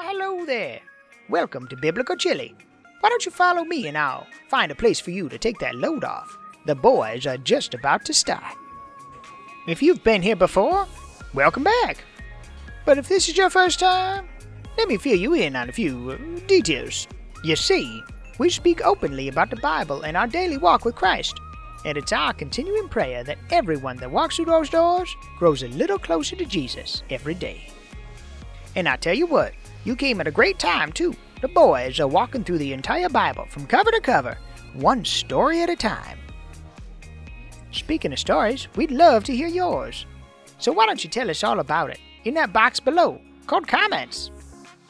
Hello there. Welcome to Biblical Chili. Why don't you follow me and I'll find a place for you to take that load off? The boys are just about to start. If you've been here before, welcome back. But if this is your first time, let me fill you in on a few uh, details. You see, we speak openly about the Bible and our daily walk with Christ. And it's our continuing prayer that everyone that walks through those doors grows a little closer to Jesus every day. And I tell you what, you came at a great time, too. The boys are walking through the entire Bible from cover to cover, one story at a time. Speaking of stories, we'd love to hear yours. So why don't you tell us all about it in that box below called comments?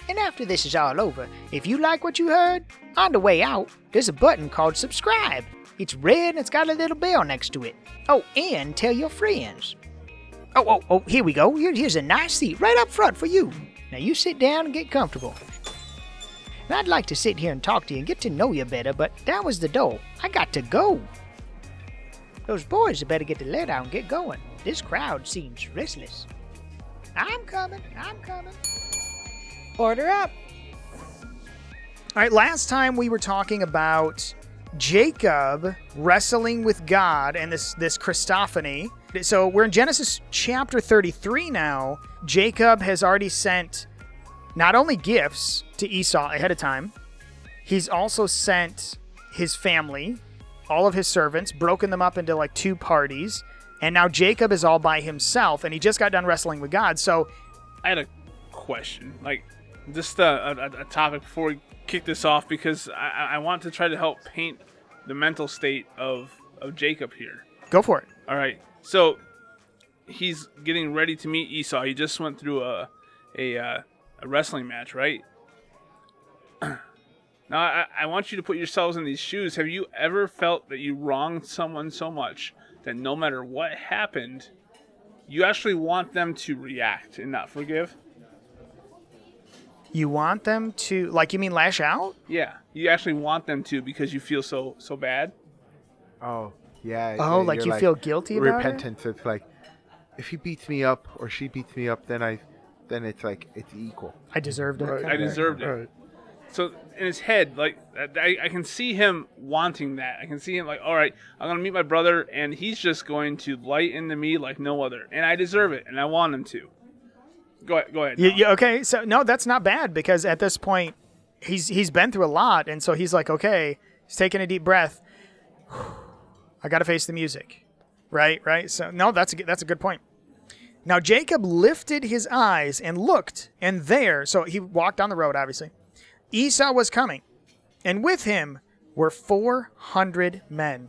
And after this is all over, if you like what you heard, on the way out, there's a button called subscribe. It's red and it's got a little bell next to it. Oh, and tell your friends. Oh, oh, oh, here we go. Here, here's a nice seat right up front for you. Now you sit down and get comfortable. And I'd like to sit here and talk to you and get to know you better, but that was the door. I got to go. Those boys had better get the lead out and get going. This crowd seems restless. I'm coming. I'm coming. Order up. All right, last time we were talking about Jacob wrestling with God and this this Christophany. So we're in Genesis chapter 33 now. Jacob has already sent not only gifts to Esau ahead of time, he's also sent his family, all of his servants, broken them up into like two parties, and now Jacob is all by himself and he just got done wrestling with God. So I had a question, like just a, a, a topic before we kick this off, because I, I want to try to help paint the mental state of of Jacob here. go for it. All right, so he's getting ready to meet Esau. He just went through a a, uh, a wrestling match, right? now I, I want you to put yourselves in these shoes. Have you ever felt that you wronged someone so much that no matter what happened, you actually want them to react and not forgive? You want them to like you mean lash out? Yeah, you actually want them to because you feel so so bad. Oh, yeah. Oh, yeah, like you're you feel guilty about it? repentance. It's like if he beats me up or she beats me up, then I, then it's like it's equal. I deserved it. I deserved it. So in his head, like I, I can see him wanting that. I can see him like, all right, I'm gonna meet my brother, and he's just going to light into me like no other, and I deserve it, and I want him to. Go ahead. Go ahead. You, Tom. you- okay, so no, that's not bad because at this point, he's he's been through a lot, and so he's like, okay, he's taking a deep breath. I got to face the music, right? Right. So no, that's a good- that's a good point. Now Jacob lifted his eyes and looked, and there, so he walked down the road. Obviously, Esau was coming, and with him were four hundred men.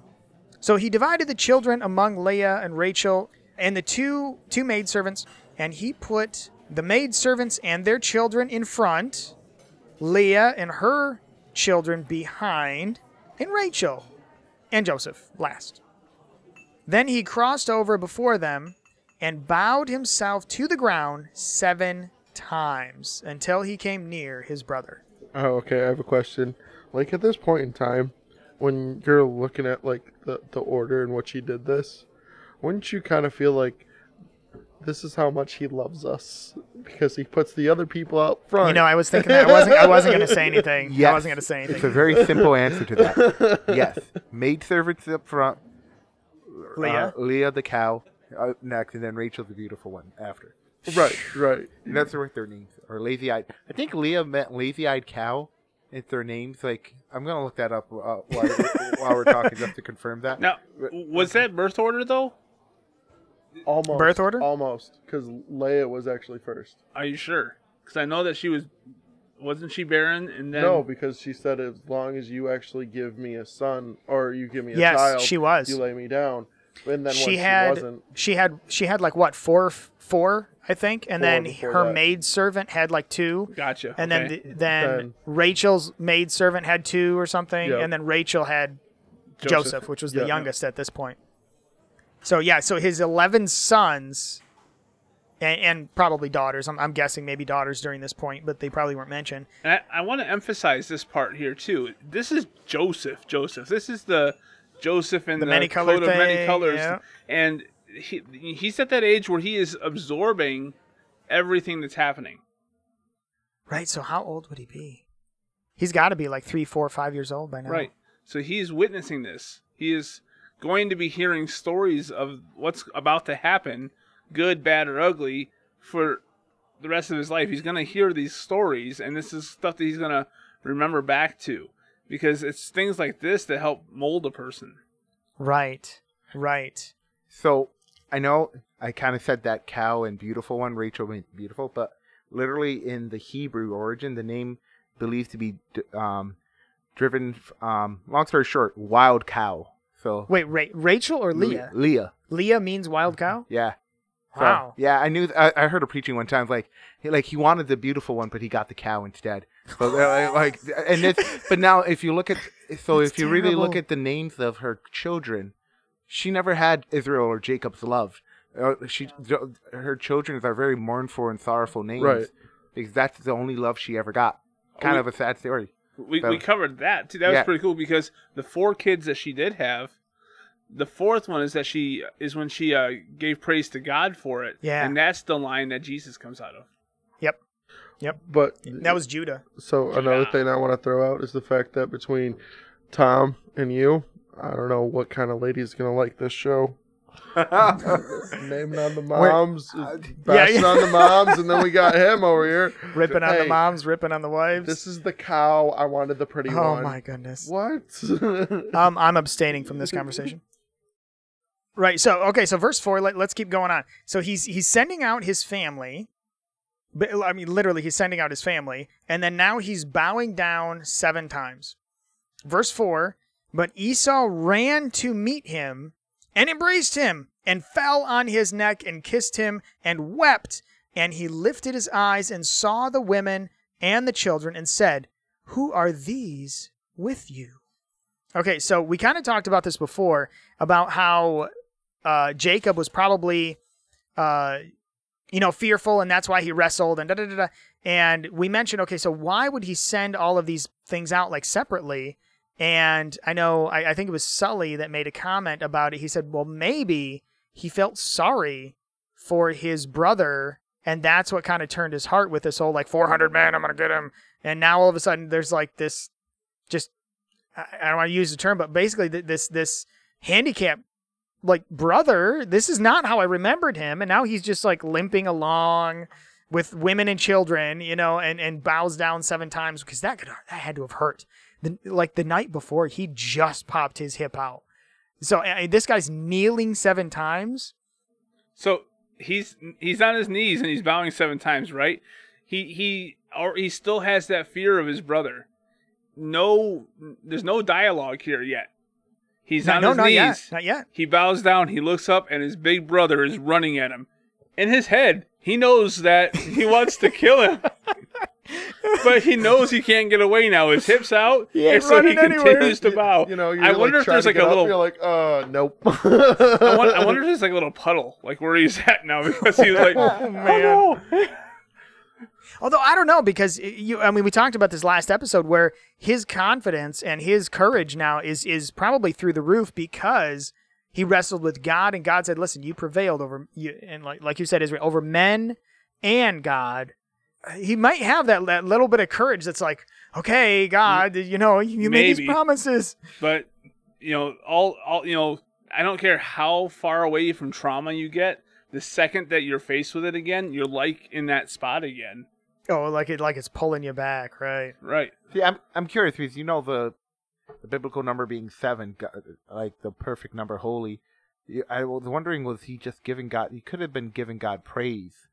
So he divided the children among Leah and Rachel and the two two maidservants, and he put the maidservants and their children in front, Leah and her children behind, and Rachel and Joseph last. Then he crossed over before them and bowed himself to the ground seven times until he came near his brother. Oh, okay. I have a question. Like at this point in time, when you're looking at like the the order and what she did this, wouldn't you kind of feel like this is how much he loves us because he puts the other people out front? You know, I was thinking that I wasn't I wasn't going to say anything. I wasn't going to say anything. It's a very simple answer to that. yes, maid servants up front. Leah? uh, Leah the cow uh, next, and then Rachel the beautiful one after. right, right. And that's what their names or lazy eyed. I think Leah meant lazy eyed cow. It's their names. Like I'm gonna look that up uh, while, while we're talking just to confirm that. Now, was that birth order though? Almost Birth order? Almost, because Leah was actually first. Are you sure? Because I know that she was, wasn't she barren? And then No, because she said as long as you actually give me a son or you give me a Yes, child, she was. You lay me down. And then she once had she wasn't, she had she had like what four four I think, and Four then before her that. maid servant had like two, Gotcha. and okay. then the, then Then- Rachel's maid servant had two or something, Yep. and then Rachel had Joseph, which was the Yep. youngest at this point. So yeah, so his eleven sons, and, and probably daughters. I'm, I'm guessing maybe daughters during this point, but they probably weren't mentioned. And I, I want to emphasize this part here too. This is Joseph. Joseph. This is the Joseph in The the, many-colored coat of many colors, yeah. and he, he's at that age where he is absorbing everything that's happening. Right. So how old would he be? He's got to be like three, four, five years old by now. Right. So he's witnessing this. He is going to be hearing stories of what's about to happen, good, bad, or ugly, for the rest of his life. He's going to hear these stories, and this is stuff that he's going to remember back to. Because it's things like this that help mold a person. Right. Right. So I know I kind of said that cow and beautiful one, Rachel means beautiful, but literally in the Hebrew origin, the name believed to be um, driven. Um, long story short, wild cow. So Wait, Ra- Rachel or Leah? Leah. Leah means wild cow. Yeah. So, Wow. Yeah, I knew. I, I heard a preaching one time, like, he, like he wanted the beautiful one, but he got the cow instead. So like, like, and it's, but now if you look at, so That's if you really look at the names of her children, she never had Israel or Jacob's love. Uh, she, her children are very mournful and sorrowful names, Right. Because that's the only love she ever got. Kind we- of a sad story. We, So- we covered that too. That was Yeah. pretty cool because the four kids that she did have, the fourth one is that she is when she uh, gave praise to God for it. Yeah. And that's the line that Jesus comes out of. Yep. Yep. But That was Judah. so another Yeah. thing I want to throw out is the fact that between Tom and you, I don't know what kind of lady is gonna like this show. Naming on the moms, bashing yeah. on the moms, and then we got him over here. Ripping on the moms, ripping on the wives. This is the cow. I wanted the pretty oh one. my goodness. What? Um, I'm abstaining from this conversation. Right. So okay. So verse four. Let, let's keep going on. So he's he's sending out his family. But I mean, literally, he's sending out his family, and then now he's bowing down seven times. Verse four. But Esau ran to meet him and embraced him and fell on his neck and kissed him and wept. And he lifted his eyes and saw the women and the children and said, Who are these with you? Okay, so we kind of talked about this before about how uh, Jacob was probably, uh, you know, fearful, and that's why he wrestled, and da da da da. And we mentioned, okay, so why would he send all of these things out like separately? And I know, I, I think it was Sully that made a comment about it. He said, well, maybe he felt sorry for his brother, and that's what kind of turned his heart with this whole like 400 men, I'm gonna get him. And now all of a sudden, there's like this, just I I don't want to use the term, but basically th- this this handicap like brother. This is not how I remembered him, and now he's just like limping along with women and children, you know, and and bows down seven times because that could that had to have hurt. The, like the night before, he just popped his hip out. So uh, this guy's kneeling seven times. So he's he's on his knees and he's bowing seven times, right? He he or he still has that fear of his brother. No, there's no dialogue here yet. He's No, on no, his not knees. yet, not yet. He bows down. He looks up, and his big brother is running at him. In his head, he knows that he wants to kill him, but he knows he can't get away now. His hips out, He and so he anywhere. continues to bow. You know, you're I wonder like if there's like a get up, little. You're like, uh, nope. I, wonder, I wonder if there's like a little puddle, like where he's at now, because he's like, oh man. no. Although I don't know because you, I mean, we talked about this last episode where his confidence and his courage now is is probably through the roof because he wrestled with God and God said, "Listen, you prevailed over you," and like like you said, Israel over men and God. He might have that that little bit of courage that's like, okay, God, you know, you, you made these promises. But you know, all all you know, I don't care how far away from trauma you get. The second that you're faced with it again, you're like in that spot again. Oh, like it like it's pulling you back, right? Right. Yeah, I'm I'm curious because you know the the biblical number being seven, uh, like the perfect number, holy. I was wondering, was he just giving God? He could have been giving God praise.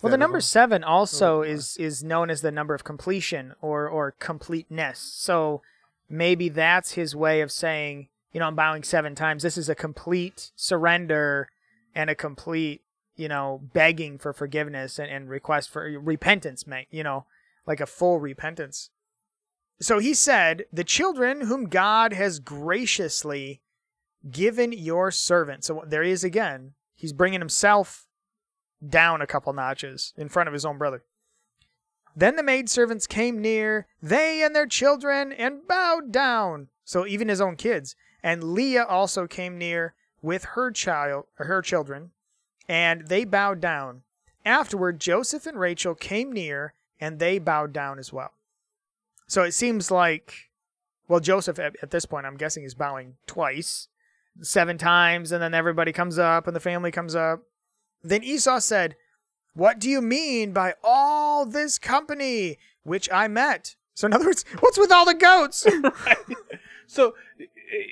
Well, the number seven also Oh, is is known as the number of completion or or completeness. So maybe that's his way of saying, you know, I'm bowing seven times. This is a complete surrender and a complete, you know, begging for forgiveness and, and request for repentance, mate. You know, like a full repentance. So he said, "The children whom God has graciously given your servant." So there he is again. He's bringing himself down a couple notches in front of his own brother. Then the maidservants came near, they and their children, and bowed down. So even his own kids. And Leah also came near with her child, her children, and they bowed down. Afterward, Joseph and Rachel came near and they bowed down as well. So it seems like, well, Joseph at, at this point, I'm guessing, is bowing twice, seven times, and then everybody comes up and the family comes up. Then Esau said, What do you mean by all this company which I met? So, in other words, what's with all the goats? So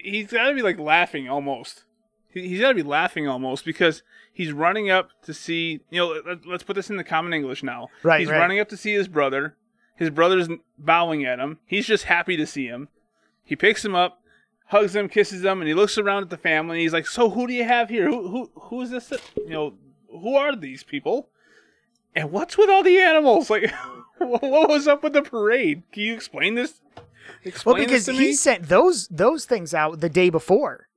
he's got to be like laughing almost. He- He's got to be laughing almost because he's running up to see. You know, let- let's put this in the common English now. Right, He's right. running up to see his brother. His brother's bowing at him. He's just happy to see him. He picks him up, hugs him, kisses him, and he looks around at the family. And he's like, "So who do you have here? Who who who is this? You know, who are these people? And what's with all the animals? Like, what was up with the parade? Can you explain this? Explain well, because this to he me? sent those those things out the day before.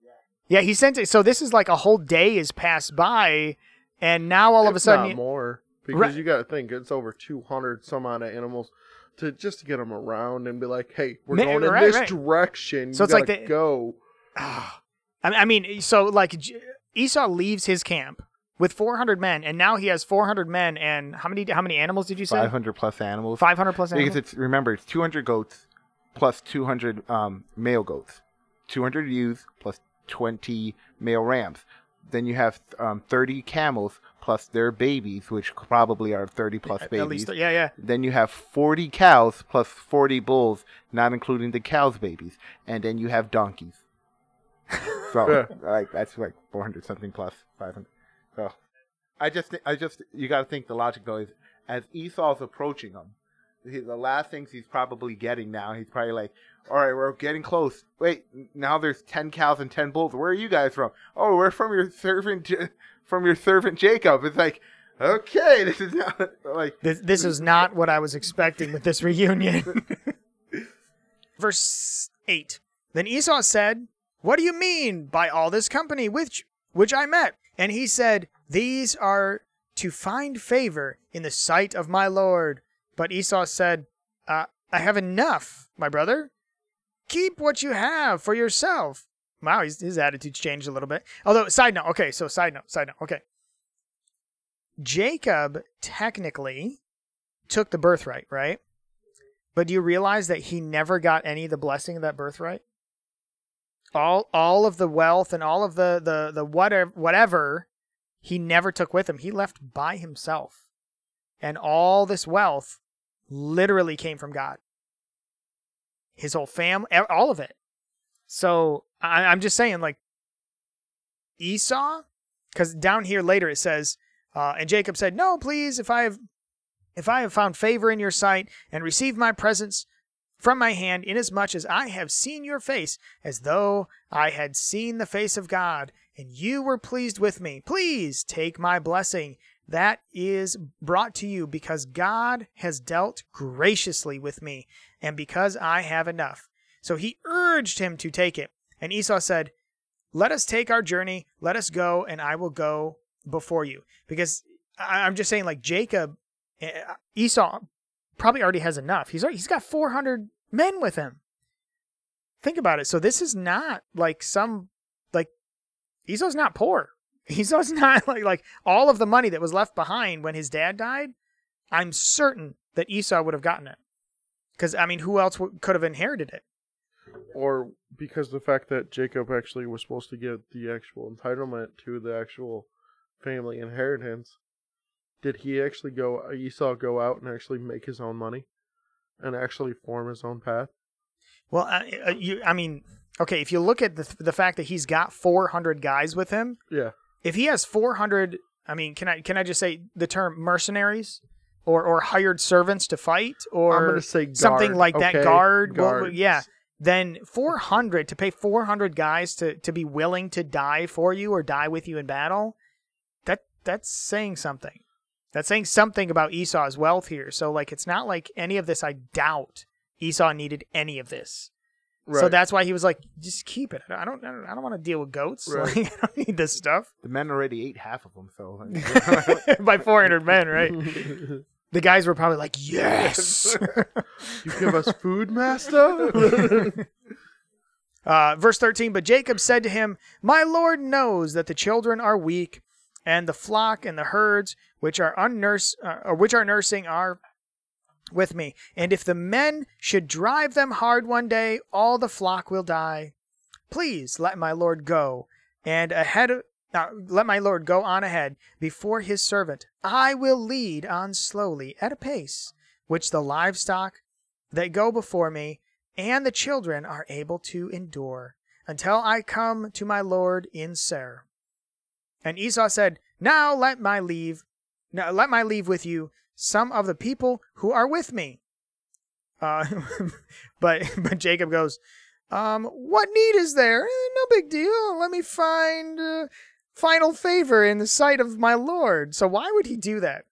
Yeah, he sent it. So this is like a whole day has passed by, and now all of a sudden, not more, because Right. you got to think it's over 200 some odd of animals to just to get them around and be like, hey, we're Ma- going in right, this right. direction. So you it's like gotta the- go. I I mean, so like Esau leaves his camp with 400 men, and now he has 400 men and how many how many animals did you say? 500 plus animals. 500 plus animals. Because it's remember it's 200 goats plus 200 um, male goats, 200 ewes plus 20 male rams. Then you have um, 30 camels plus their babies, which probably are 30 plus babies. At least, yeah, yeah. Then you have 40 cows plus 40 bulls, not including the cows' babies. And then you have donkeys. So, like, that's like 400 something plus 500. So, I just, thi- I just, you got to think the logic though is as Esau's approaching him, he, the last things he's probably getting now, he's probably like, all right, we're getting close. Wait, now there's 10 cows and 10 bulls. Where are you guys from? Oh, we're from your servant, from your servant Jacob. It's like, okay, this is not like, This, this is not what I was expecting with this reunion. Verse 8 Then Esau said, What do you mean by all this company which, which I met? And he said, These are to find favor in the sight of my Lord. But Esau said, uh, I have enough, my brother. Keep what you have for yourself. Wow, his, his attitude's changed a little bit. Although, side note, okay, so side note, side note, okay. Jacob technically took the birthright, right? But do you realize that he never got any of the blessing of that birthright? All all of the wealth and all of the the the whatever whatever he never took with him. He left by himself. And all this wealth literally came from God. His whole family, all of it. So I, I'm just saying, like Esau, because down here later it says, uh, and Jacob said, "No, please, if I have if I have found favor in your sight and received my presents from my hand, inasmuch as I have seen your face, as though I had seen the face of God, and you were pleased with me, please take my blessing. That is brought to you because God has dealt graciously with me, and because I have enough. So he urged him to take it. And Esau said, Let us take our journey, let us go, and I will go before you. Because I'm just saying, like Jacob uh, Esau probably already has enough. He's already, he's got 400 men with him. Think about it. So this is not like some like Esau's not poor. Esau's not like like all of the money that was left behind when his dad died. I'm certain that Esau would have gotten it. Cuz I mean, who else w- could have inherited it? Or because the fact that Jacob actually was supposed to get the actual entitlement to the actual family inheritance, did he actually go, Esau go out and actually make his own money and actually form his own path? Well, I, uh, you I mean, okay, if you look at the the fact that he's got 400 guys with him, Yeah. if he has 400 i mean can i can i just say the term mercenaries or or hired servants to fight or going to say guard, something like that okay? guard well, yeah then 400 to pay 400 guys to to be willing to die for you or die with you in battle that that's saying something that's saying something about esau's wealth here so like it's not like any of this i doubt esau needed any of this so that's why he was like just keep it i don't i don't, I don't want to deal with goats Right. like, i don't need this stuff the men already ate half of them, so. by 400 men, right? The guys were probably like, "Yes." you give us food, master? uh, verse 13, but Jacob said to him, "My Lord knows that the children are weak, and the flock and the herds which are unnurse uh, or which are nursing are with me. And if the men should drive them hard one day, all the flock will die. Please let my lord go, and ahead of, uh, let my lord go on ahead before his servant. I will lead on slowly at a pace which the livestock that go before me and the children are able to endure until I come to my lord in Seir. And Esau said, Now let my leave, now let my leave with you some of the people who are with me. Uh, but but Jacob goes, um, what need is there? Eh, no big deal. Let me find uh, final favor in the sight of my lord. So why would he do that?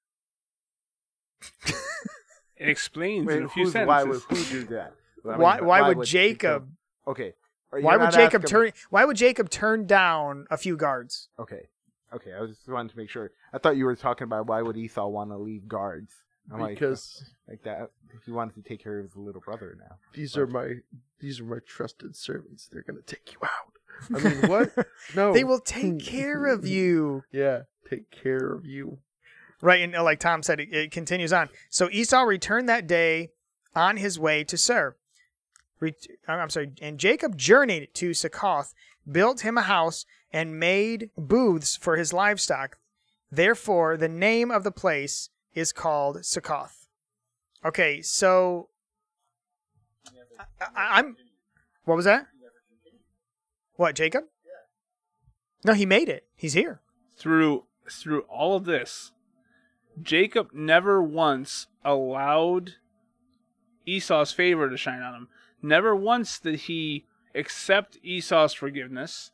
It explains Wait, in a few sentences. why would who do that? I mean, why why, would Jacob? Okay. Why would Jacob asking- turn? Why would Jacob turn down a few guards? Okay. Okay. I just wanted to make sure. I thought you were talking about why would Esau want to leave guards? I'm like, because like that. He wanted to take care of his little brother now. these are my these are my trusted servants. They're gonna take you out. I mean, what? No, They will take care of you. Yeah, take care of you. Right, and uh, like Tom said, it, it continues on. So Esau returned that day on his way to Seir. Re- I'm sorry, and Jacob journeyed to Succoth, built him a house, and made booths for his livestock. Therefore, the name of the place is called Succoth. Okay, so I, I'm. What was that? What, Jacob? No, he made it. He's here. through through all of this, Jacob never once allowed Esau's favor to shine on him. Never once did he accept Esau's forgiveness.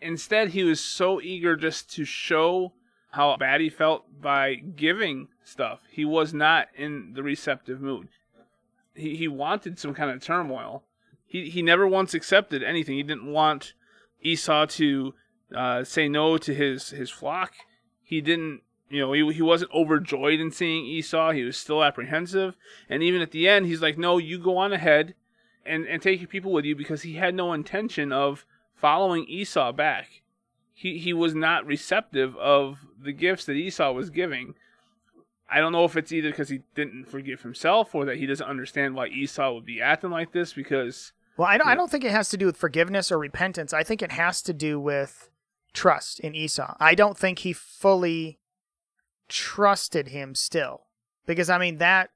Instead, he was so eager just to show how bad he felt by giving stuff. He was not in the receptive mood. He he wanted some kind of turmoil. He he never once accepted anything. He didn't want Esau to uh, say no to his his flock. He didn't, you know, he, he wasn't overjoyed in seeing Esau. He was still apprehensive, and even at the end, he's like, "No, you go on ahead, and and take your people with you," because he had no intention of following Esau back. He he was not receptive of the gifts that Esau was giving. I don't know if it's either because he didn't forgive himself or that he doesn't understand why Esau would be acting like this because Well, I don't, I don't think it has to do with forgiveness or repentance. I think it has to do with trust in Esau. I don't think he fully trusted him still. Because, I mean, that.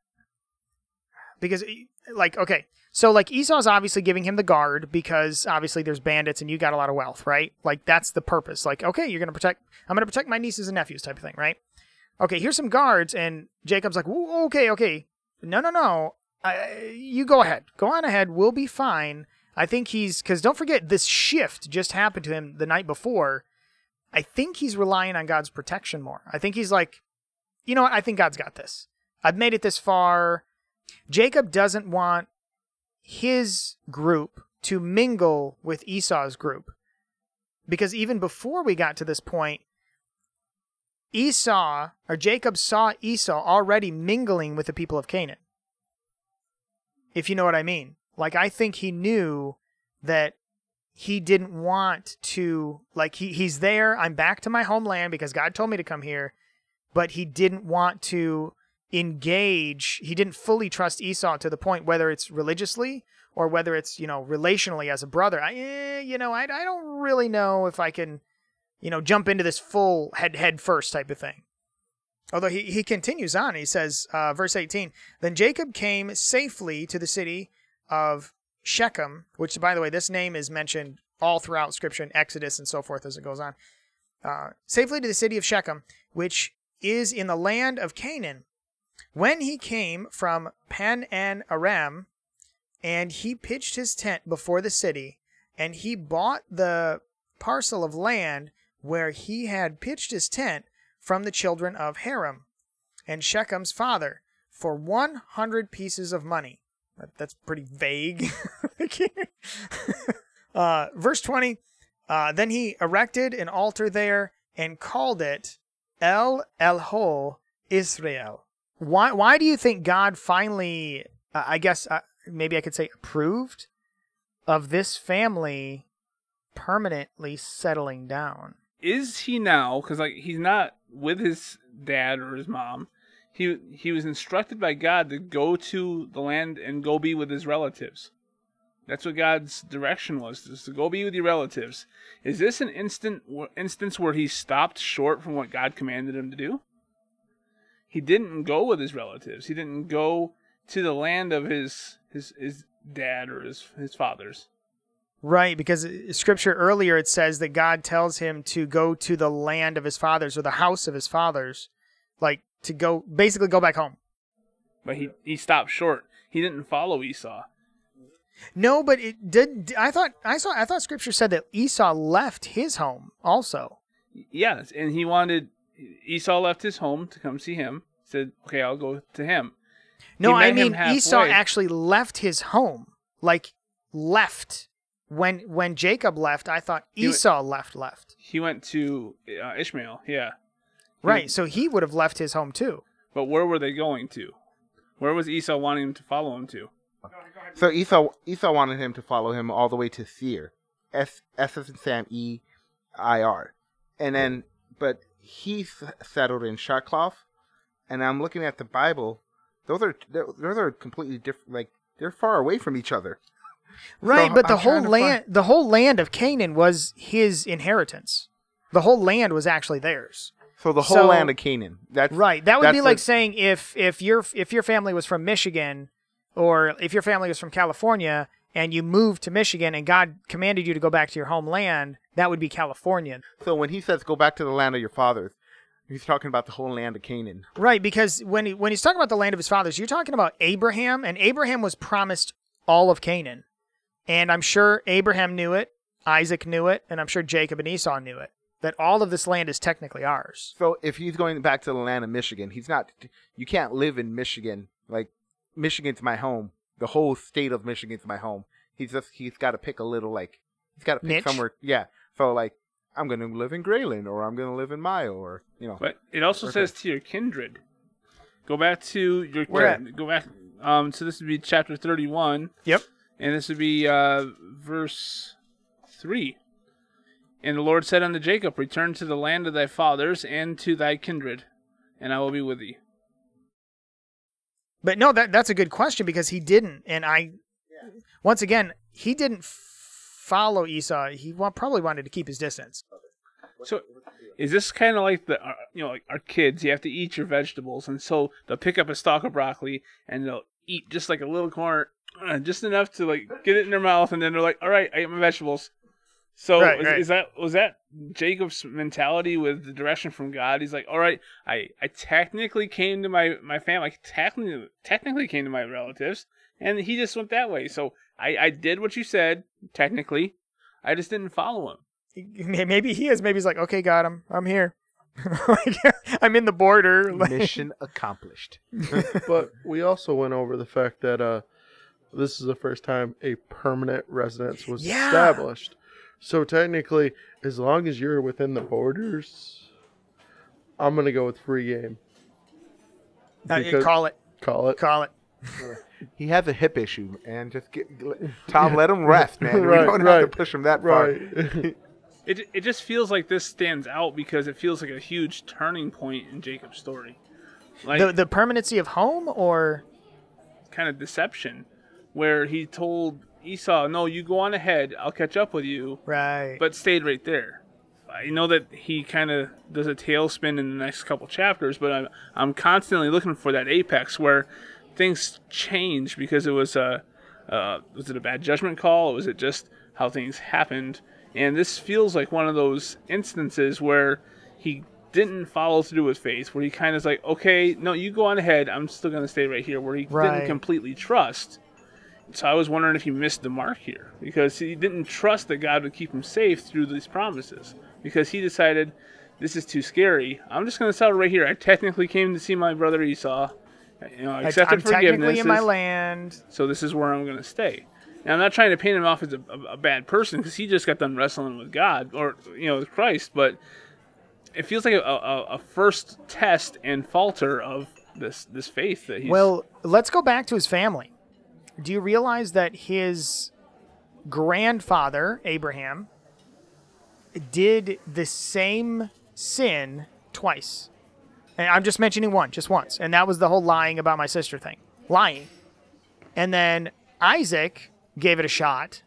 Because, like, okay. So, like, Esau's obviously giving him the guard because obviously there's bandits and you got a lot of wealth, right? Like, that's the purpose. Like, okay, you're going to protect. I'm going to protect my nieces and nephews type of thing, right? Okay, here's some guards. And Jacob's like, okay, okay. No, no, no. I, you go ahead. Go on ahead. We'll be fine. I think he's because don't forget this shift just happened to him the night before. I think he's relying on God's protection more. I think he's like, you know what? I think God's got this. I've made it this far. Jacob doesn't want his group to mingle with Esau's group because even before we got to this point, Esau or Jacob saw Esau already mingling with the people of Canaan if you know what I mean. Like I think he knew that he didn't want to like he he's there, I'm back to my homeland because God told me to come here, but he didn't want to engage, he didn't fully trust Esau to the point whether it's religiously or whether it's, you know, relationally as a brother. I eh, you know, I I don't really know if I can you know, jump into this full head head first type of thing. Although he, he continues on, he says, uh, verse 18, Then Jacob came safely to the city of Shechem, which, by the way, this name is mentioned all throughout Scripture in Exodus and so forth as it goes on. Uh, safely to the city of Shechem, which is in the land of Canaan. When he came from Padan Aram, and he pitched his tent before the city, and he bought the parcel of land where he had pitched his tent from the children of Hamor and Shechem's father for 100 pieces of money. That's pretty vague. uh, verse 20 uh, Then he erected an altar there and called it El Elohe Israel. Why, why do you think God finally, uh, I guess, uh, maybe I could say approved of this family permanently settling down? is he now because like he's not with his dad or his mom he he was instructed by God to go to the land and go be with his relatives. That's what God's direction was, is to go be with your relatives. Is this an instant instance where he stopped short from what God commanded him to do? He didn't go with his relatives. He didn't go to the land of his his his dad or his his fathers. Right, because scripture earlier it says that God tells him to go to the land of his fathers or the house of his fathers, like to go basically go back home. But he he stopped short. He didn't follow Esau. No, but it did. I thought I saw. I thought scripture said that Esau left his home also. Yes, and he wanted Esau left his home to come see him. Said, "Okay, I'll go to him." No, I mean Esau actually left his home, like left when when Jacob left. I thought He went- Esau left left. He went to uh, Ishmael. Yeah, Right, so he would have left his home too. but where were they going to? Where was Esau wanting him to follow him to? So Esau Esau wanted him to follow him all the way to Seir, S S as in Sam E I R, and then but he s- settled in Succoth, and I'm looking at the Bible. Those are those are completely different. Like they're far away from each other. Right, So but the I'm whole trying to land the whole land of Canaan was his inheritance. The whole land was actually theirs. So the whole So- land of Canaan. That's Right. That would be like the- saying if if your if your family was from Michigan or if your family was from California and you moved to Michigan and God commanded you to go back to your homeland, that would be California. So when he says go back to the land of your fathers, he's talking about the whole land of Canaan. Right, because when he, when he's talking about the land of his fathers, you're talking about Abraham and Abraham was promised all of Canaan. And I'm sure Abraham knew it, Isaac knew it, and I'm sure Jacob and Esau knew it. That all of this land is technically ours. So if he's going back to the land of Michigan, he's not. You can't live in Michigan. Like Michigan's my home. The whole state of Michigan's my home. He's just he's got to pick a little like he's got to pick Niche? somewhere. Yeah. So like I'm gonna live in Grayland or I'm gonna live in Mayo or you know. But it also Okay. says to your kindred. Go back to your Where kin- go back. Um, so this would be chapter thirty-one, Yep. and this would be uh, verse three. And the Lord said unto Jacob, Return to the land of thy fathers and to thy kindred, and I will be with thee. But no, that that's a good question because he didn't, and I, once again, he didn't f- follow Esau. He wa- probably wanted to keep his distance. So, is this kind of like the uh, you know like our kids? You have to eat your vegetables, and so they'll pick up a stalk of broccoli and they'll eat just like a little corner, uh, just enough to like get it in their mouth, and then they're like, "All right, I ate my vegetables." So Right, is, right. is that was that Jacob's mentality with the direction from God? He's like, "All right, I I technically came to my my family, I technically technically came to my relatives, and he just went that way. So I I did what you said technically, I just didn't follow him." Maybe he is. Maybe he's like, okay, got him. I'm here. Like, I'm in the border. Like- Mission accomplished. but we also went over the fact that uh, this is the first time a permanent residence was Yeah. established. So technically, as long as you're within the borders, I'm gonna go with free game. Uh, Because- call it. Call it. Call it. He has a hip issue, man. Just get Tom. Let him rest, man. Right, we don't have to push him that far. It it just feels like this stands out because it feels like a huge turning point in Jacob's story, like The the permanency of home or kind of deception, where he told Esau, "No, you go on ahead. I'll catch up with you," right. but stayed right there. I know that he kind of does a tailspin in the next couple chapters, but I'm I'm constantly looking for that apex where things change because it was a uh, was it a bad judgment call? Or was it just how things happened? And this feels like one of those instances where he didn't follow through with faith, where he kind of is like, okay, no, you go on ahead. I'm still going to stay right here, where he Right. didn't completely trust. So I was wondering if he missed the mark here because he didn't trust that God would keep him safe through these promises because he decided this is too scary. I'm just going to settle right here. I technically came to see my brother Esau. You know, I accepted I'm forgiveness. technically in my land. so this is where I'm going to stay. Now I'm not trying to paint him off as a, a, a bad person because he just got done wrestling with God or you know with Christ, but it feels like a, a, a first test and falter of this this faith that he's. Well, let's go back to his family. Do you realize that his grandfather, Abraham, did the same sin twice? And I'm just mentioning one, just once. And that was the whole lying about my sister thing. Lying. And then Isaac gave it a shot.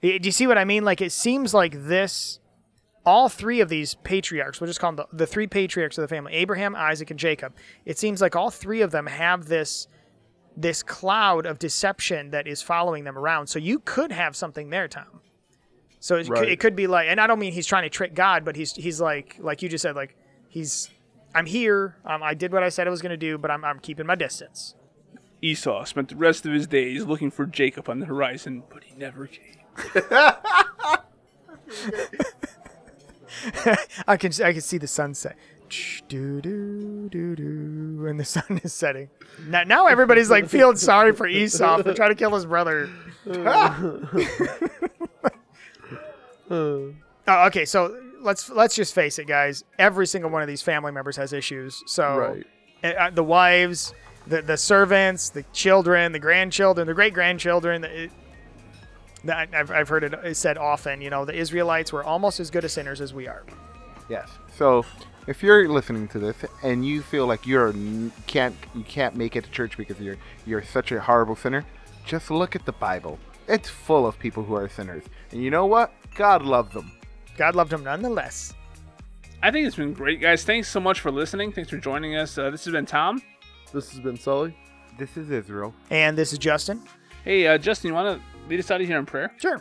Do you see what I mean? Like, it seems like this, all three of these patriarchs, we'll just call them the, the three patriarchs of the family Abraham, Isaac, and Jacob. It seems like all three of them have this this cloud of deception that is following them around. So you could have something there, Tom. So it, could, Right. it could be like, and I don't mean he's trying to trick God, but he's he's like like you just said, like he's I'm here. Um, I did what I said I was going to do, but I'm I'm keeping my distance. Esau spent the rest of his days looking for Jacob on the horizon, but he never came. I can I can see the sunset. Do do do do, and the sun is setting. Now, now everybody's like feeling sorry for Esau for trying to kill his brother. Oh, okay, so let's let's just face it, guys. Every single one of these family members has issues. So Right. uh, uh, the wives, the the servants, the children, the grandchildren, the great grandchildren. I've, I've heard it said often. You know, the Israelites were almost as good as sinners as we are. Yes. So, if you're listening to this and you feel like you're can't you can't make it to church because you're you're such a horrible sinner, just look at the Bible. It's full of people who are sinners, and you know what? God loved them. God loved them nonetheless. I think it's been great, guys. Thanks so much for listening. Thanks for joining us. Uh, this has been Tom. This has been Sully. This is Israel. And this is Justin. Hey, uh, Justin, you want to lead us out of here in prayer? Sure.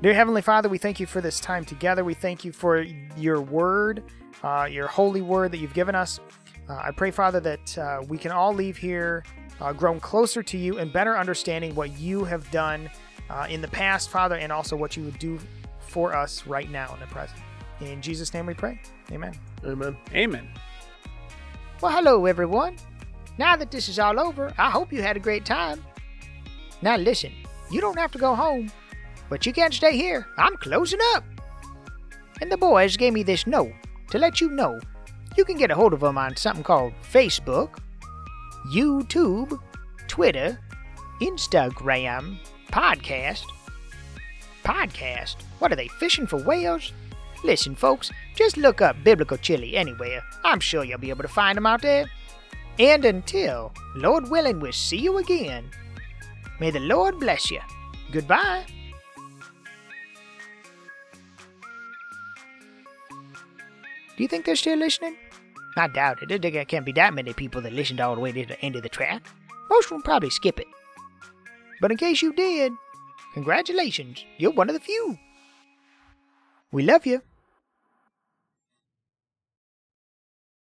Dear Heavenly Father, we thank you for this time together. We thank you for your word, uh, your holy word that you've given us. Uh, I pray, Father, that uh, we can all leave here uh, grown closer to you and better understanding what you have done uh, in the past, Father, and also what you would do for us right now in the present. In Jesus' name we pray. Amen. Amen. Amen. Well, hello, everyone. Now that this is all over, I hope you had a great time. Now, listen, you don't have to go home, but you can't stay here. I'm closing up. And the boys gave me this note to let you know you can get a hold of them on something called Facebook, YouTube, Twitter, Instagram, podcast. Podcast? What are they, fishing for whales? Listen, folks, just look up Biblical Chili anywhere. I'm sure you'll be able to find them out there. And until, Lord willing, we'll see you again. May the Lord bless you. Goodbye. Do you think they're still listening? I doubt it. There can't be that many people that listened all the way to the end of the track. Most of them probably skip it. But in case you did, congratulations, you're one of the few. We love you.